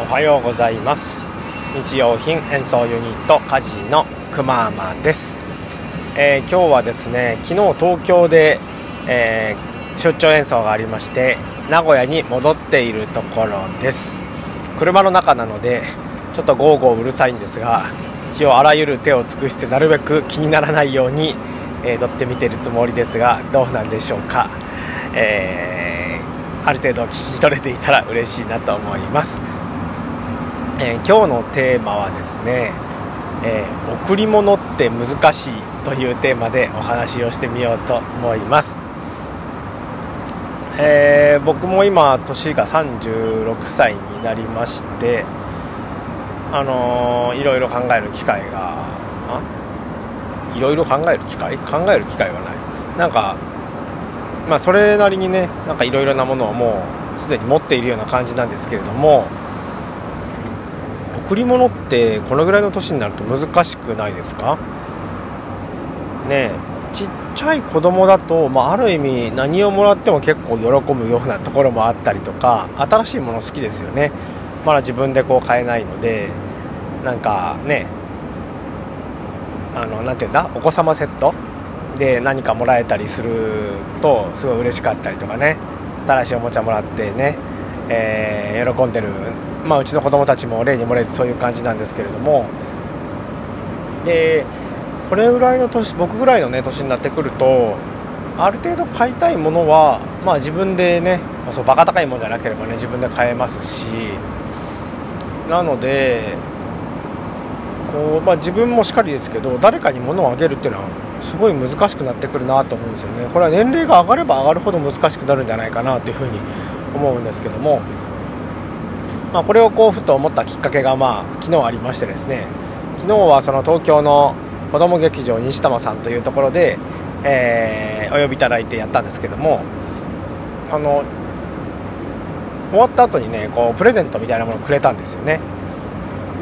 おはようございます。日用品演奏ユニットカジのくまーまです、えー、今日はですね昨日東京で、えー、出張演奏がありまして名古屋に戻っているところです。車の中なのでちょっとゴーゴーうるさいんですが一応あらゆる手を尽くしてなるべく気にならないように、えー、撮ってみてるつもりですがどうなんでしょうか、えー、ある程度聞き取れていたら嬉しいなと思います。えー、今日のテーマはですね、えー、贈り物って難しいというテーマでお話をしてみようと思います、えー、僕も今年が36歳になりましてあのいろいろ考える機会がいろいろ考える機会？考える機会はない。なんかまあそれなりにねなんかいろいろなものをもうすでに持っているような感じなんですけれども贈り物ってこのぐらいの年になると難しくないですか？ねちっちゃい子供だと、まあ、ある意味何をもらっても結構喜ぶようなところもあったりとか新しいもの好きですよね。まだ自分でこう買えないのでなんかねあのなていうんだ？お子様セット？で何かもらえたりするとすごい嬉しかったりとかね。新しいおもちゃもらってね、えー、喜んでるまあ、うちの子供たちも例に漏れずそういう感じなんですけれども。でこれぐらいの年僕ぐらいの、ね、年になってくるとある程度買いたいものは、まあ、自分でねそうバカ高いものじゃなければね自分で買えますし。なのでこう、まあ、自分もしっかりですけど誰かに物をあげるっていうのはすごい難しくなってくるなと思うんですよね。これは年齢が上がれば上がるほど難しくなるんじゃないかなというふうに思うんですけども。まあ、これをこうふと思ったきっかけが、まあ、昨日ありましてですね。昨日はその東京の子ども劇場西玉さんというところで、えー、お呼びいただいてやったんですけどもあの終わった後にねこうプレゼントみたいなものをくれたんですよね。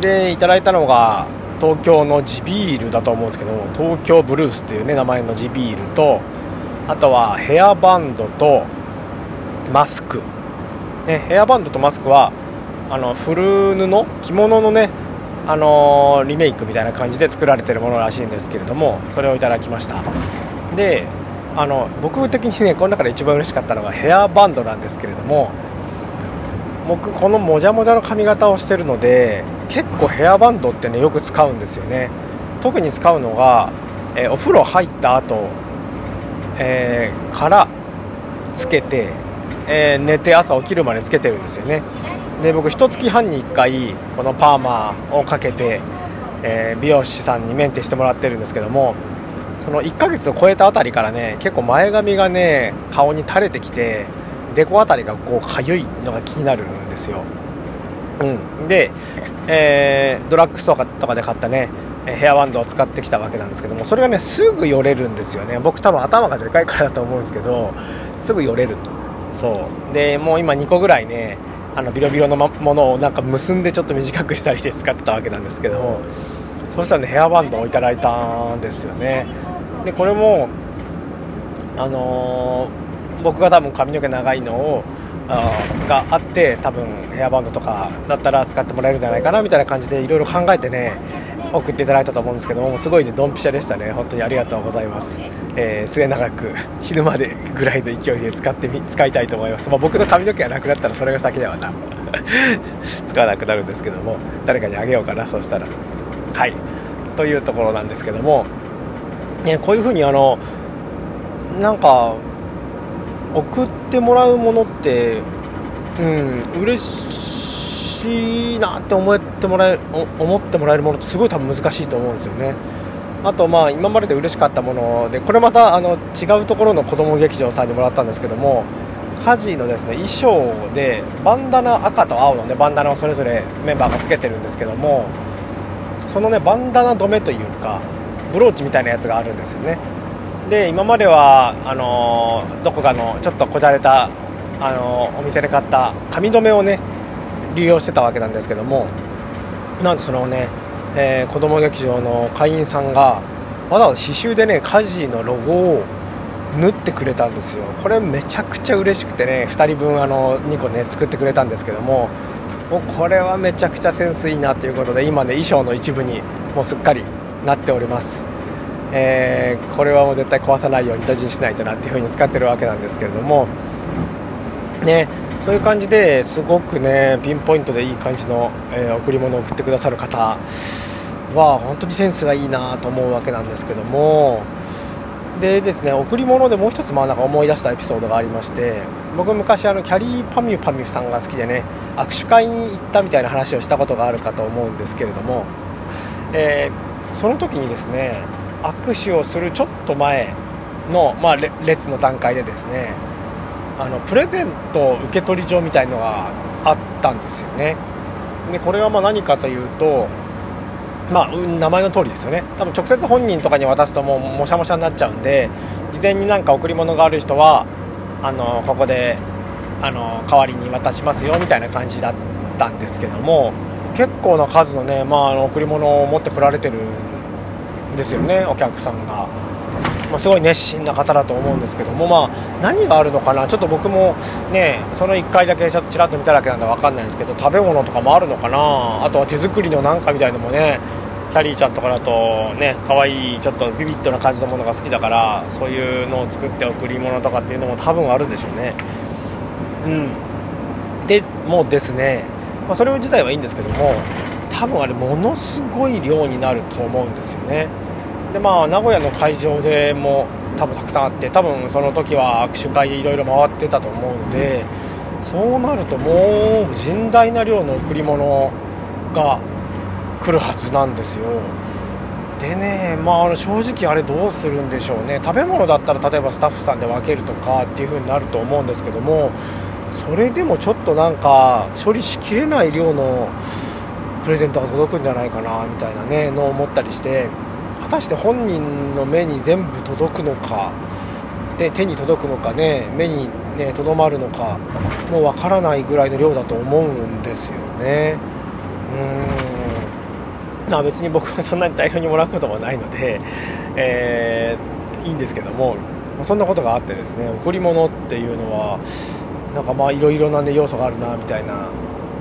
でいただいたのが東京の地ビールだと思うんですけど東京ブルースっていうね名前の地ビールとあとはヘアバンドとマスク、ね、ヘアバンドとマスクはあの古布着物のねあの、リメイクみたいな感じで作られてるものらしいんですけれどもそれをいただきました。であの僕的にねこの中で一番嬉しかったのがヘアバンドなんですけれども僕このもじゃもじゃの髪型をしてるので結構ヘアバンドってねよく使うんですよね。特に使うのが、え、お風呂入った後、えー、からつけて、えー、寝て朝起きるまでつけてるんですよね。で僕一月半に1回このパーマをかけて、えー、美容師さんにメンテしてもらってるんですけどもその1ヶ月を超えたあたりからね結構前髪がね顔に垂れてきてデコあたりがこうかゆいのが気になるんですよ、うん、で、えー、ドラッグストアとかで買ったねヘアバンドを使ってきたわけなんですけどもそれがねすぐよれるんですよね。僕多分頭がでかいからだと思うんですけどすぐよれる。そう。でもう今2個ぐらいねあのビロビロのものをなんか結んでちょっと短くしたりして使ってたわけなんですけどもそしたらねヘアバンドをいただいたんですよね。でこれもあのー、僕が多分髪の毛長いのをあがあって多分ヘアバンドとかだったら使ってもらえるんじゃないかなみたいな感じでいろいろ考えてね送っていただいたと思うんですけどもすごいねドンピシャでしたね。本当にありがとうございます、えー、末永く死ぬまでぐらいの勢いで使ってみ使いたいと思います、まあ、僕の髪の毛がなくなったらそれが先ではな。使わなくなるんですけども誰かにあげようかなそうしたら。はい。というところなんですけども、ね、こういうふうにあのなんか送ってもらうものってうん嬉しいしいなって思ってもらえ思ってもらえるものってすごい多分難しいと思うんですよね。あとまあ今までで嬉しかったものでこれまたあの違うところの子供劇場さんにもらったんですけども家事のですね衣装でバンダナ赤と青のねバンダナをそれぞれメンバーがつけてるんですけどもそのねバンダナ止めというかブローチみたいなやつがあるんですよねで今まではあのどこかのちょっとこじゃれたあのお店で買った髪留めをね利用してたわけなんですけどもなんでそのね、えー、子供劇場の会員さんがわざわざ刺繍でねカジのロゴを縫ってくれたんですよ。これめちゃくちゃ嬉しくてね2人分あの2個ね作ってくれたんですけどももうこれはめちゃくちゃセンスいいなということで今ね衣装の一部にもうすっかりなっております、えー、これはもう絶対壊さないように大事にしないとなっていうふうに使ってるわけなんですけれどもねそういう感じですごくねピンポイントでいい感じの、えー、贈り物を送ってくださる方は本当にセンスがいいなと思うわけなんですけども。でですね贈り物でもう一つまあなんか思い出したエピソードがありまして僕昔あのキャリーパミュパミュさんが好きでね握手会に行ったみたいな話をしたことがあるかと思うんですけれども、えー、その時にですね握手をするちょっと前の、まあ、列の段階でですねあのプレゼント受け取り状みたいのがあったんですよね。でこれはまあ何かというとまあ、名前の通りですよね。多分直接本人とかに渡すともうもしゃもしゃになっちゃうんで事前になんか贈り物がある人はあのここであの代わりに渡しますよみたいな感じだったんですけども結構な数のね、まあ、あの贈り物を持ってこられてるんですよねお客さんが、まあ、すごい熱心な方だと思うんですけども、まあ、何があるのかな？ちょっと僕もねその1回だけちょっとちらっと見ただけなんで分かんないんですけど食べ物とかもあるのかな？あとは手作りのなんかみたいのもねキャリーちゃんとかだとね可愛いちょっとビビッドな感じのものが好きだからそういうのを作って贈り物とかっていうのも多分あるんでしょうね。うん。でもうですね、まあ、それ自体はいいんですけども多分あれものすごい量になると思うんですよね。でまあ名古屋の会場でも多分たくさんあって多分その時は握手会でいろいろ回ってたと思うのでそうなるともう甚大な量の贈り物が来るはずなんですよ。でね、まあ、正直あれどうするんでしょうね。食べ物だったら例えばスタッフさんで分けるとかっていう風になると思うんですけどもそれでもちょっとなんか処理しきれない量のプレゼントが届くんじゃないかなみたいなねのを思ったりしてたして本人の目に全部届くのかで手に届くのかね目にねとどまるのかもうわからないぐらいの量だと思うんですよね。うん。まあ、別に僕はそんなに大量にもらうこともないので、えー、いいんですけどもそんなことがあってですね贈り物っていうのはなんかまあいろいろな、ね、要素があるなみたいな。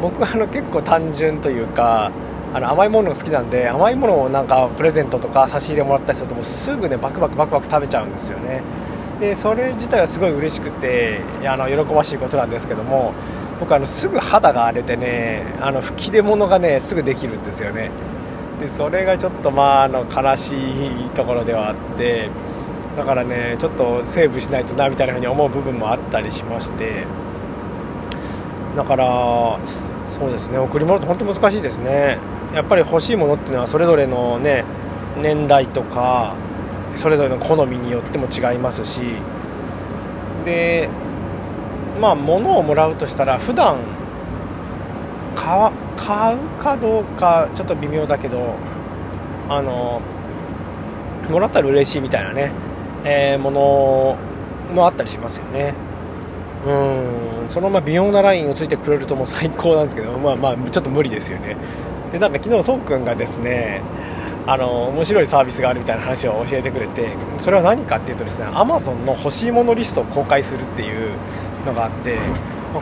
僕はあの結構単純というかあの甘いものが好きなんで甘いものをなんかプレゼントとか差し入れもらったりするともうすぐねバクバクバクバク食べちゃうんですよね。でそれ自体はすごい嬉しくてあの喜ばしいことなんですけども僕あのすぐ肌が荒れてねあの吹き出物がねすぐできるんですよね。でそれがちょっとまああの悲しいところではあってだからねちょっとセーブしないとなみたいなふうに思う部分もあったりしまして。だからそうですね贈り物って本当難しいですね。やっぱり欲しいものっていうのはそれぞれのね年代とかそれぞれの好みによっても違いますし。でまあ物をもらうとしたら普段買買うかどうかちょっと微妙だけどあのもらったら嬉しいみたいなね、えー、ものもあったりしますよね。うん。そのまあ微妙なラインをついてくれるともう最高なんですけどまあまあちょっと無理ですよね。でなんか昨日そうくんがですねあの面白いサービスがあるみたいな話を教えてくれてそれは何かっていうとですね Amazon の欲しいものリストを公開するっていうのがあって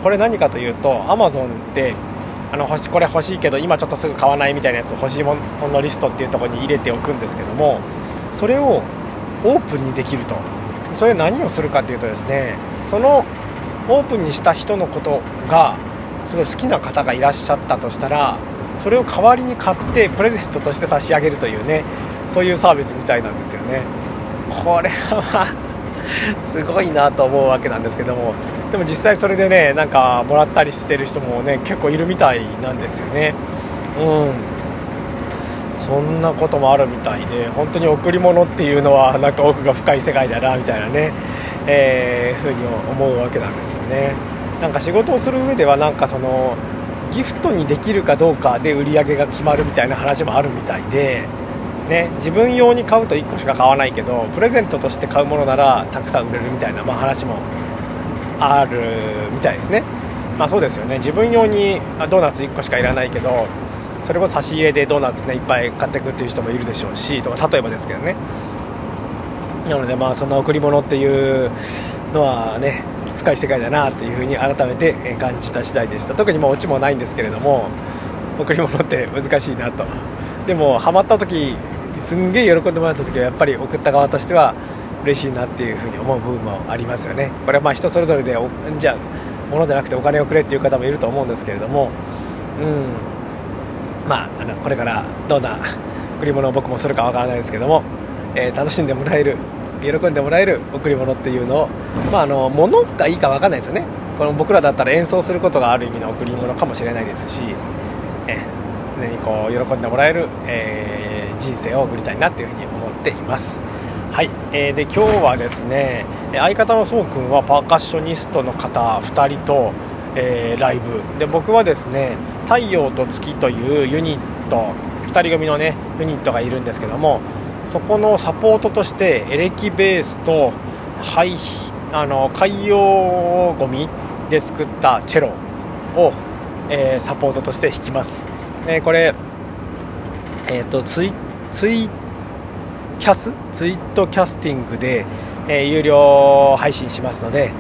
これ何かというと Amazon ってあの欲しこれ欲しいけど今ちょっとすぐ買わないみたいなやつを欲しいものリストっていうところに入れておくんですけどもそれをオープンにできると。それ何をするかというとですねそのオープンにした人のことがすごい好きな方がいらっしゃったとしたらそれを代わりに買ってプレゼントとして差し上げるというねそういうサービスみたいなんですよね。これはすごいなと思うわけなんですけどもでも実際それでねなんかもらったりしてる人もね結構いるみたいなんですよね。うん。そんなこともあるみたいで本当に贈り物っていうのはなんか奥が深い世界だなみたいなね、えー、ふうに思うわけなんですよね。なんか仕事をする上ではなんかそのギフトにできるかどうかで売り上げが決まるみたいな話もあるみたいでね、自分用に買うと1個しか買わないけどプレゼントとして買うものならたくさん売れるみたいな、まあ、話もあるみたいですね。まあそうですよね。自分用にドーナツ1個しかいらないけどそれを差し入れでドーナツねいっぱい買っていくっていう人もいるでしょうしとか例えばですけどね。なのでまあそんな贈り物っていうのはね深い世界だなというふうに改めて感じた次第でした。特にもうオチもないんですけれども贈り物って難しいなと。でもハマった時すんげえ喜んでもらった時はやっぱり送った側としては嬉しいなっていうふうに思う部分もありますよね。これはまあ人それぞれでじゃあ物でなくてお金をくれっていう方もいると思うんですけれども。うん。まああのこれからどんな贈り物を僕もするかわからないですけども、えー、楽しんでもらえる喜んでもらえる贈り物っていうのを、まあ、あの物がいいか分かんないですよね。この僕らだったら演奏することがある意味の贈り物かもしれないですし、え常にこう喜んでもらえる、えー、人生を送りたいなっていうふうに思っています。はい、えー、で今日はですね相方のそうくんはパーカッショニストの方2人と、えー、ライブ。で僕はですね太陽と月というユニット2人組のねユニットがいるんですけどもそこのサポートとしてエレキベースと廃あの海洋ゴミで作ったチェロを、えー、サポートとして弾きます、えー、これ、えーと、ツイツイキャス？ツイートキャスティングで、えー、有料配信しますので、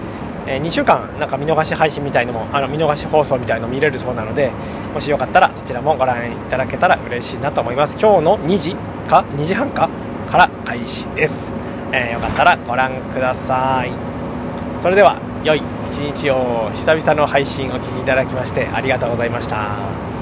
え2週間なんか見逃し配信みたいのもあの見逃し放送みたいの見れるそうなのでもしよかったらそちらもご覧いただけたら嬉しいなと思います。今日の2時。か？2時半か？から開始です、えー、よかったらご覧ください。それでは良い一日を。久々の配信お聴きいただきましてありがとうございました。